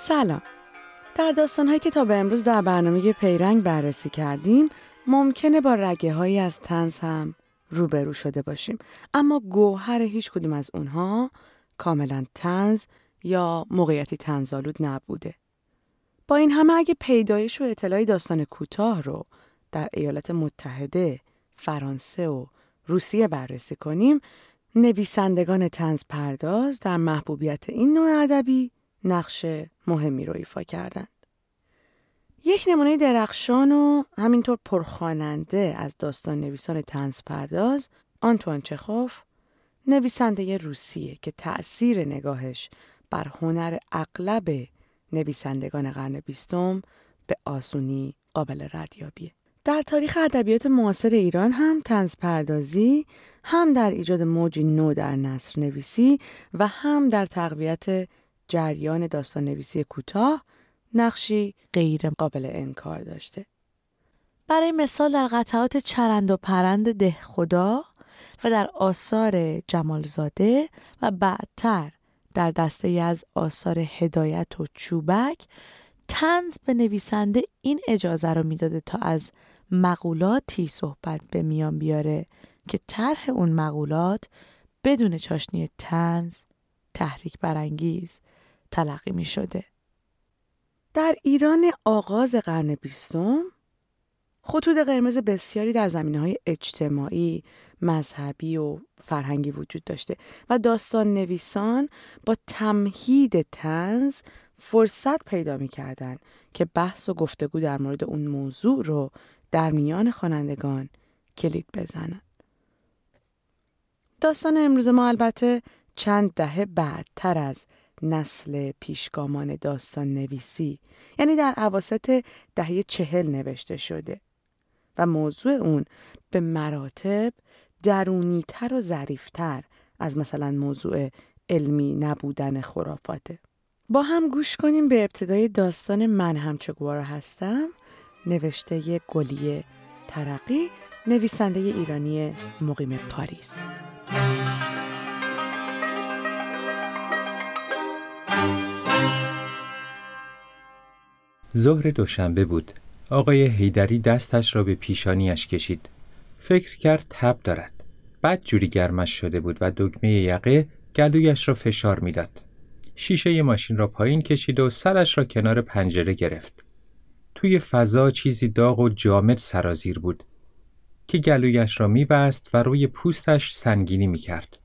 سلام. در داستانهایی که تا به امروز در برنامه پیرنگ بررسی کردیم ممکنه با رگه هایی از تنز هم روبرو شده باشیم. اما گوهر هیچ کدوم از اونها کاملا تنز یا موقعیتی تنزالود نبوده. با این همه اگه پیدایش و اطلاعی داستان کوتاه رو در ایالات متحده، فرانسه و روسیه بررسی کنیم نویسندگان تنز پرداز در محبوبیت این نوع ادبی نقش مهمی رو ایفا کردند. یک نمونه درخشان و همینطور پرخواننده از داستان نویسان تنز پرداز آنتوان چخوف نویسنده روسیه که تأثیر نگاهش بر هنر اغلب نویسندگان قرن بیستم به آسونی قابل ردیابیه. در تاریخ ادبیات معاصر ایران هم تنز پردازی هم در ایجاد موجی نو در نصر نویسی و هم در تقویت جریان داستان نویسی کوتاه نقشی غیر قابل انکار داشته. برای مثال در قطعات چرند و پرند ده خدا و در آثار جمالزاده و بعدتر در دسته از آثار هدایت و چوبک تنز به نویسنده این اجازه رو می‌داده تا از مقولاتی صحبت به میان بیاره که طرح اون مقولات بدون چاشنی تنز تحریک برانگیز تلقی می شده. در ایران آغاز قرن بیستم خطوط قرمز بسیاری در زمینه های اجتماعی، مذهبی و فرهنگی وجود داشته و داستان نویسان با تمهید تنز فرصت پیدا می کردن که بحث و گفتگو در مورد اون موضوع رو در میان خوانندگان کلید بزنن. داستان امروز ما البته چند دهه بعدتر از نسل پیشگامان داستان نویسی یعنی در عواسط دهه چهل نوشته شده و موضوع اون به مراتب درونیتر و ظریفتر از مثلا موضوع علمی نبودن خرافاته. با هم گوش کنیم به ابتدای داستان من هم چگوارا هستم نوشته گلی ترقی نویسنده ایرانی مقیم پاریس ظهر دوشنبه بود آقای هیدری دستش را به پیشانیش کشید فکر کرد تب دارد بعد جوری گرمش شده بود و دکمه یقه گلویش را فشار می‌داد. شیشه ماشین را پایین کشید و سرش را کنار پنجره گرفت. توی فضا چیزی داغ و جامد سرازیر بود که گلویش را میبست و روی پوستش سنگینی می‌کرد.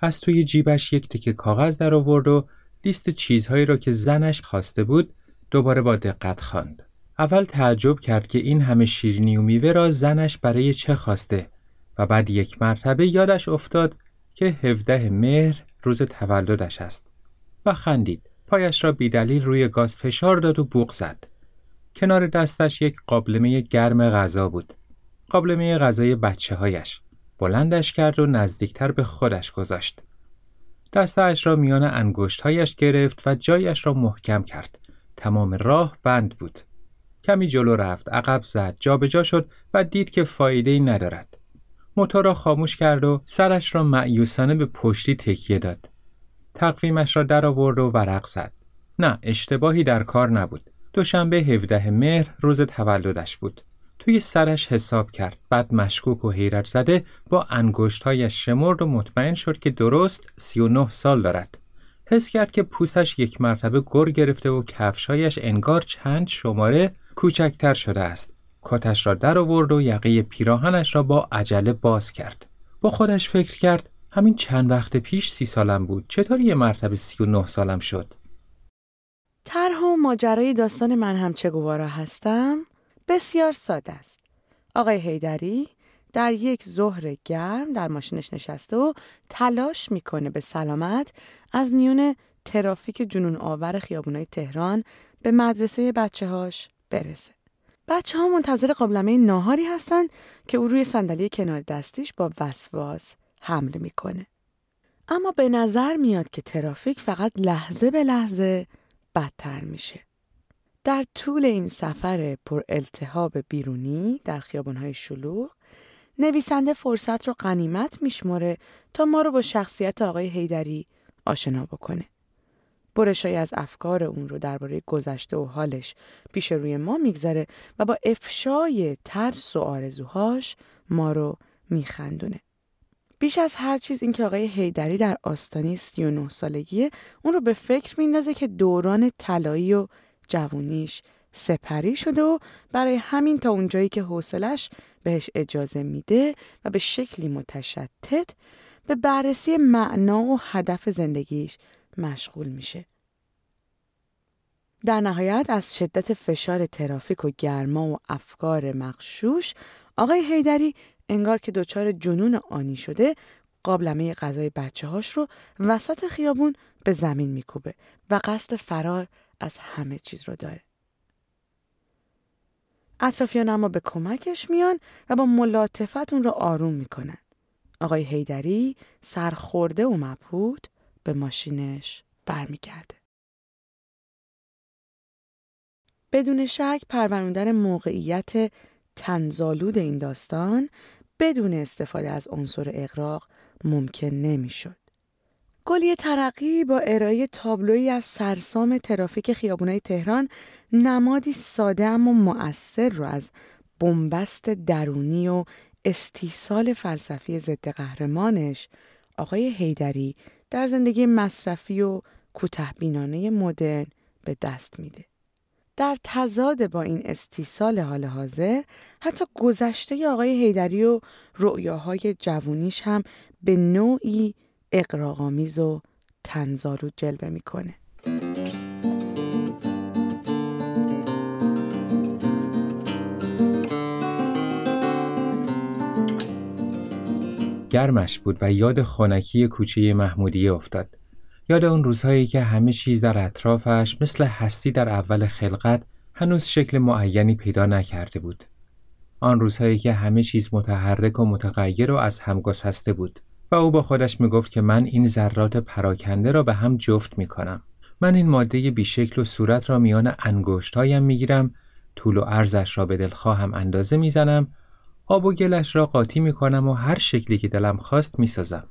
از توی جیبش یک تکه کاغذ در آورد و لیست چیزهایی را که زنش خواسته بود دوباره با دقت خواند. اول تعجب کرد که این همه شیرینی و میوه را زنش برای چه خواسته و بعد یک مرتبه یادش افتاد که هفده مهر روز تولدش است و خندید. پایش را بیدلیل روی گاز فشار داد و بوق زد. کنار دستش یک قابلمه گرم غذا بود. قابلمه غذای بچه هایش بلندش کرد و نزدیکتر به خودش گذاشت. دستش را میان انگشتهایش گرفت و جایش را محکم کرد. تمام راه بند بود کمی جلو رفت عقب زد جابجا شد و دید که فایده ای ندارد موتور را خاموش کرد و سرش را معیوسانه به پشتی تکیه داد. تقویمش را در آورد و ورق زد. نه اشتباهی در کار نبود. دوشنبه 17 مهر روز تولدش بود. توی سرش حساب کرد. بعد مشکوک و حیرت زده با انگشتهایش شمرد و مطمئن شد که درست 39 سال دارد. حس کرد که پوستش یک مرتبه گر گرفته و کفشهایش انگار چند شماره کوچکتر شده است. کتش را در آورد و یقه پیراهنش را با عجله باز کرد. با خودش فکر کرد همین چند وقت پیش سی سالم بود. چطور یه مرتبه سی و نه سالم شد؟ طرح و ماجرای داستان من هم چگوارا هستم بسیار ساده است. آقای هیدری در یک ظهر گرم در ماشینش نشسته و تلاش می‌کنه به سلامت از میون ترافیک جنون آور خیابونای تهران به مدرسه بچه هاش برسه. بچه ها منتظر قابلمه ناهاری هستند که او روی صندلی کنار دستیش با وسواس حمله می‌کنه. اما به نظر میاد که ترافیک فقط لحظه به لحظه بدتر میشه. در طول این سفر پر التهاب بیرونی در خیابانهای شلوغ نویسنده فرصت رو قنیمت میشماره تا ما رو با شخصیت آقای هیدری آشنا بکنه. برشای از افکار اون رو درباره گذشته و حالش پیش روی ما می‌گذاره و با افشای ترس و آرزوهاش ما رو میخندونه. بیش از هر چیز اینکه آقای هیدری در آستانه 39 سالگی اون رو به فکر میندازه که دوران طلایی و جوونیش سپری شده و برای همین تا اونجایی که حوصلش بهش اجازه میده و به شکلی متشتت به بررسی معنا و هدف زندگیش مشغول میشه. در نهایت از شدت فشار ترافیک و گرما و افکار مخشوش آقای هیدری انگار که دچار جنون آنی شده قابلمه غذای بچه هاش رو وسط خیابون به زمین میکوبه و قصد فرار از همه چیز رو داره. اطرافیان اما به کمکش میان و با ملاطفت اون رو آروم می‌کنن. آقای هیدری سرخورده و مبهود به ماشینش برمیگرده. بدون شک پروروندن موقعیت تنزالود این داستان بدون استفاده از عنصر اقراق ممکن نمی‌شد. گلی ترقی با ارائه تابلویی از سرسام ترافیک خیابونای تهران نمادی ساده اما مؤثر رو از بنبست درونی و استیصال فلسفی ضد قهرمانش آقای هیدری در زندگی مصرفی و کوتهبینانه مدرن به دست میده. در تضاد با این استیصال حال حاضر حتی گذشته آقای هیدری و رؤیاهای جوونیش هم به نوعی اقراغامیز و تنزارو جلوه می‌کنه. گرمش بود و یاد خونکی کوچه محمودیه افتاد. یاد اون روزهایی که همه چیز در اطرافش مثل هستی در اول خلقت هنوز شکل معینی پیدا نکرده بود. آن روزهایی که همه چیز متحرک و متغیر و از هم گسسته بود و او با خودش می‌گفت که من این ذرات پراکنده را به هم جفت می کنم. من این ماده بیشکل و صورت را میان انگشتهایم می‌گیرم طول و عرضش را به دلخواهم اندازه می‌زنم آب و گلش را قاطی می کنم و هر شکلی که دلم خواست می سازم.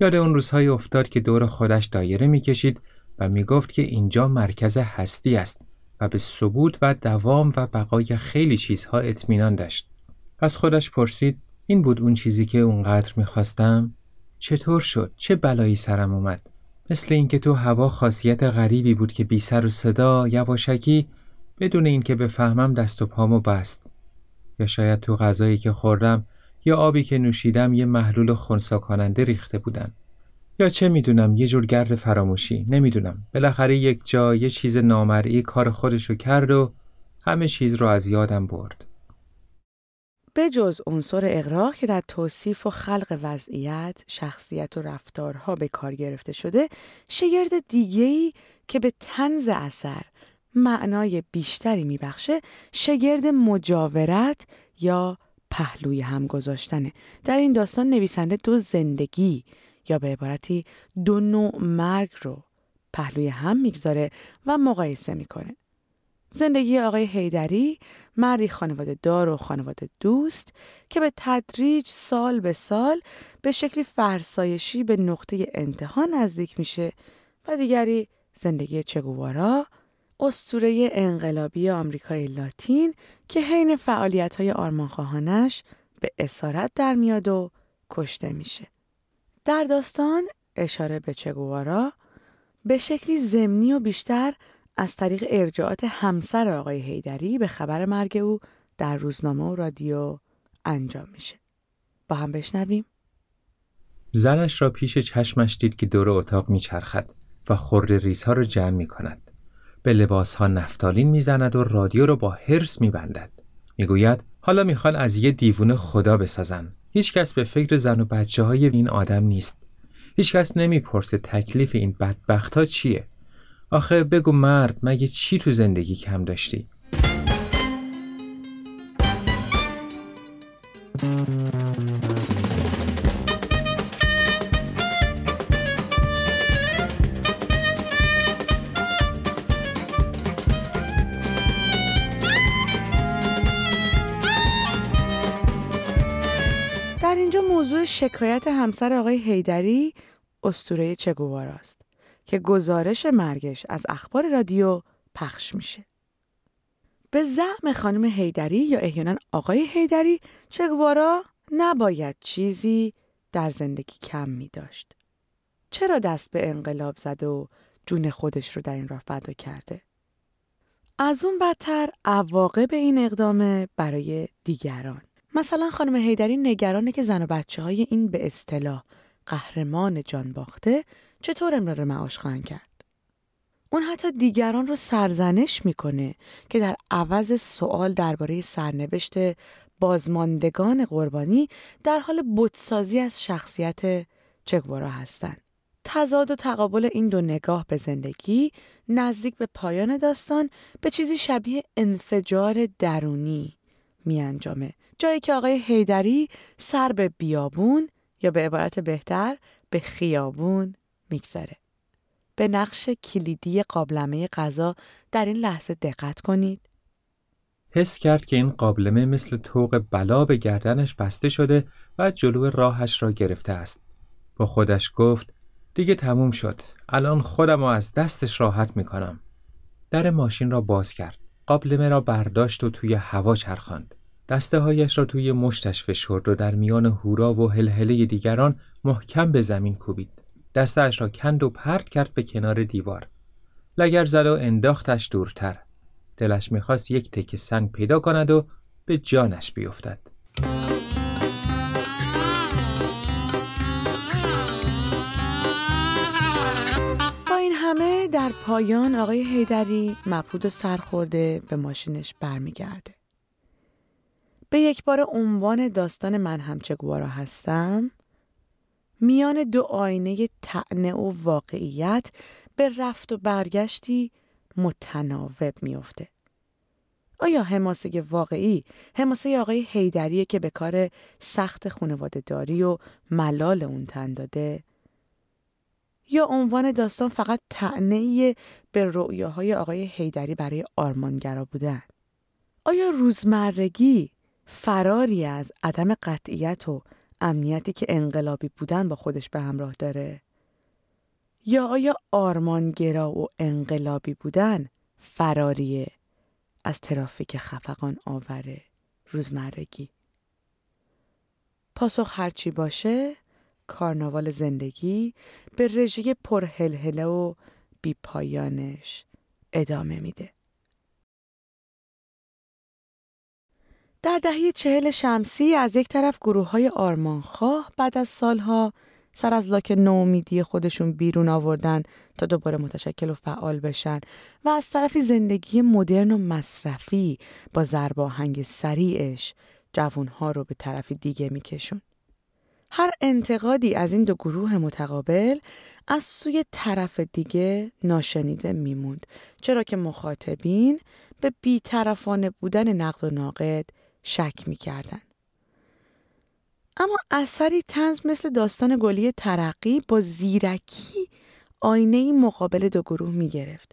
یاد اون روزهای افتاد که دور خودش دایره می کشید و می گفت که اینجا مرکز هستی است و به ثبوت و دوام و بقای خیلی چیزها اطمینان داشت. از خودش پرسید این بود اون چیزی که اونقدر می‌خواستم؟ چطور شد؟ چه بلایی سرم اومد؟ مثل اینکه تو هوا خاصیت غریبی بود که بی سر و صدا یواشکی بدون اینکه بفهمم دست و پامو بست. یا شاید تو غذایی که خوردم یا آبی که نوشیدم یه محلول خونسا کننده ریخته بودن یا چه می‌دونم یه جور گرد فراموشی نمی‌دونم بالاخره یک جا یه چیز نامرئی کار خودشو کرد و همه چیز رو از یادم برد به جز عنصر اقراق که در توصیف و خلق وضعیت، شخصیت و رفتارها به کار گرفته شده، شگرد دیگهی که به تنز اثر معنای بیشتری میبخشه شگرد مجاورت یا پهلوی هم گذاشتنه. در این داستان نویسنده دو زندگی یا به عبارتی دو نوع مرگ رو پهلوی هم می‌گذاره و مقایسه می‌کنه. زندگی آقای هیدری مردی خانواده دار و خانواده دوست که به تدریج سال به سال به شکلی فرسایشی به نقطه انتها نزدیک میشه و دیگری زندگی چگوارا استوره انقلابی آمریکای لاتین که حین فعالیت های آرمانخواهانش به اسارت در میاد و کشته میشه. در داستان اشاره به چگوارا به شکلی زمینی و بیشتر از طریق ارجاعات همسر آقای هیدری به خبر مرگ او در روزنامه و رادیو انجام میشه. با هم بشنویم. زنش را پیش چشمش دید که دور اتاق میچرخد و خورده ریزها را جمع می کند. به لباس ها نفتالین می‌زند و رادیو رو با هرس میبندد. می‌گوید حالا می‌خوان از یه دیوونه خدا بسازن. هیچکس به فکر زن و بچه های این آدم نیست. هیچکس نمی‌پرسه تکلیف این بدبخت ها چیه. آخه بگو مرد مگه چی تو زندگی کم داشتی؟ در اینجا موضوع شکایت همسر آقای هیدری استوره چگوار است. که گزارش مرگش از اخبار رادیو پخش میشه. به زعم خانم هیدری یا احیانا آقای هیدری چگوارا نباید چیزی در زندگی کم می داشت. چرا دست به انقلاب زده و جون خودش رو در این راه فدا کرده؟ از اون بدتر عواقب این اقدام برای دیگران. مثلا خانم هیدری نگرانه که زن و بچه های این به اصطلاح قهرمان جان باخته چطور امرار معاش خواهند کرد. اون حتی دیگران رو سرزنش می‌کنه که در عوض سوال درباره سرنوشت بازماندگان قربانی در حال بتسازی از شخصیت چگوارا هستند. تضاد و تقابل این دو نگاه به زندگی نزدیک به پایان داستان به چیزی شبیه انفجار درونی می انجامه. جایی که آقای هیدری سر به بیابون یا به عبارت بهتر به خیابون میگذره. به نقش کلیدی قابلمه غذا در این لحظه دقت کنید. حس کرد که این قابلمه مثل توق بلا به گردنش بسته شده و جلو راهش را گرفته است. با خودش گفت دیگه تموم شد. الان خودم رو از دستش راحت می کنم. در ماشین را باز کرد. قابلمه را برداشت و توی هوا چرخاند. دسته هایش را توی مشتش فشرد و در میان هورا و هلهله دیگران محکم به زمین کوبید. دستش را کند و پرت کرد به کنار دیوار. لگر زد و انداختش دورتر. دلش می‌خواست یک تکه سنگ پیدا کند و به جانش بیفتد. با این همه در پایان آقای هیدری مبهود و سرخورده به ماشینش برمیگرده. به یک بار عنوان داستان من همچه گوارا هستم میان دو آینه تعنه و واقعیت به رفت و برگشتی متناوب میافته. آیا حماسه واقعی حماسه آقای هیدریه که به کار سخت خانواده داری و ملال اون تن داده؟ یا عنوان داستان فقط تعنی به رؤیاهای آقای هیدری برای آرمانگرا بودن؟ آیا روزمرگی فراری از عدم قطعیت و امنیتی که انقلابی بودن با خودش به همراه داره؟ یا آیا آرمانگرا و انقلابی بودن فراریه از ترافیک خفقان آوره روزمرگی؟ پاسخ هرچی باشه کارناوال زندگی به رژه پرهلهله و بیپایانش ادامه میده. در دهه چهل شمسی از یک طرف گروه های آرمانخواه بعد از سالها سر از لاک نومیدی خودشون بیرون آوردن تا دوباره متشکل و فعال بشن و از طرفی زندگی مدرن و مصرفی با زرباهنگ سریعش جوانها رو به طرفی دیگه میکشون. هر انتقادی از این دو گروه متقابل از سوی طرف دیگه ناشنیده میموند چرا که مخاطبین به بیطرفانه بودن نقد و ناقد شک می‌کردن. اما اثری تنز مثل داستان گلی ترقی با زیرکی آینه مقابل دو گروه می گرفت.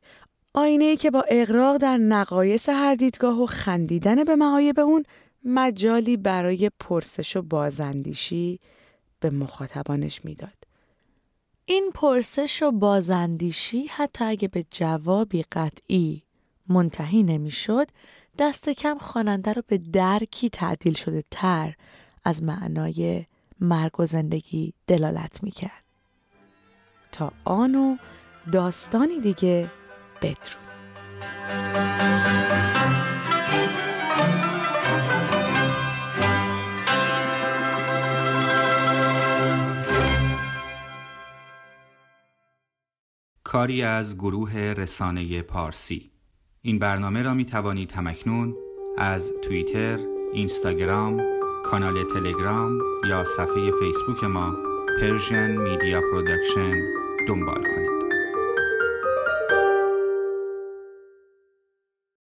آینه که با اقراق در نقایص هر دیدگاه و خندیدن به معایب اون مجالی برای پرسش و بازندیشی به مخاطبانش می‌داد. این پرسش و بازندیشی حتی اگه به جوابی قطعی منتهی نمی‌شد دست کم خواننده رو به درکی تعدیل شده تر از معنای مرگ و زندگی دلالت می‌کرد. تا آن و داستانی دیگه بدرود. کاری از گروه رسانه پارسی این برنامه را می توانید همکنون از توییتر، اینستاگرام، کانال تلگرام یا صفحه فیسبوک ما Persian Media Production دنبال کنید.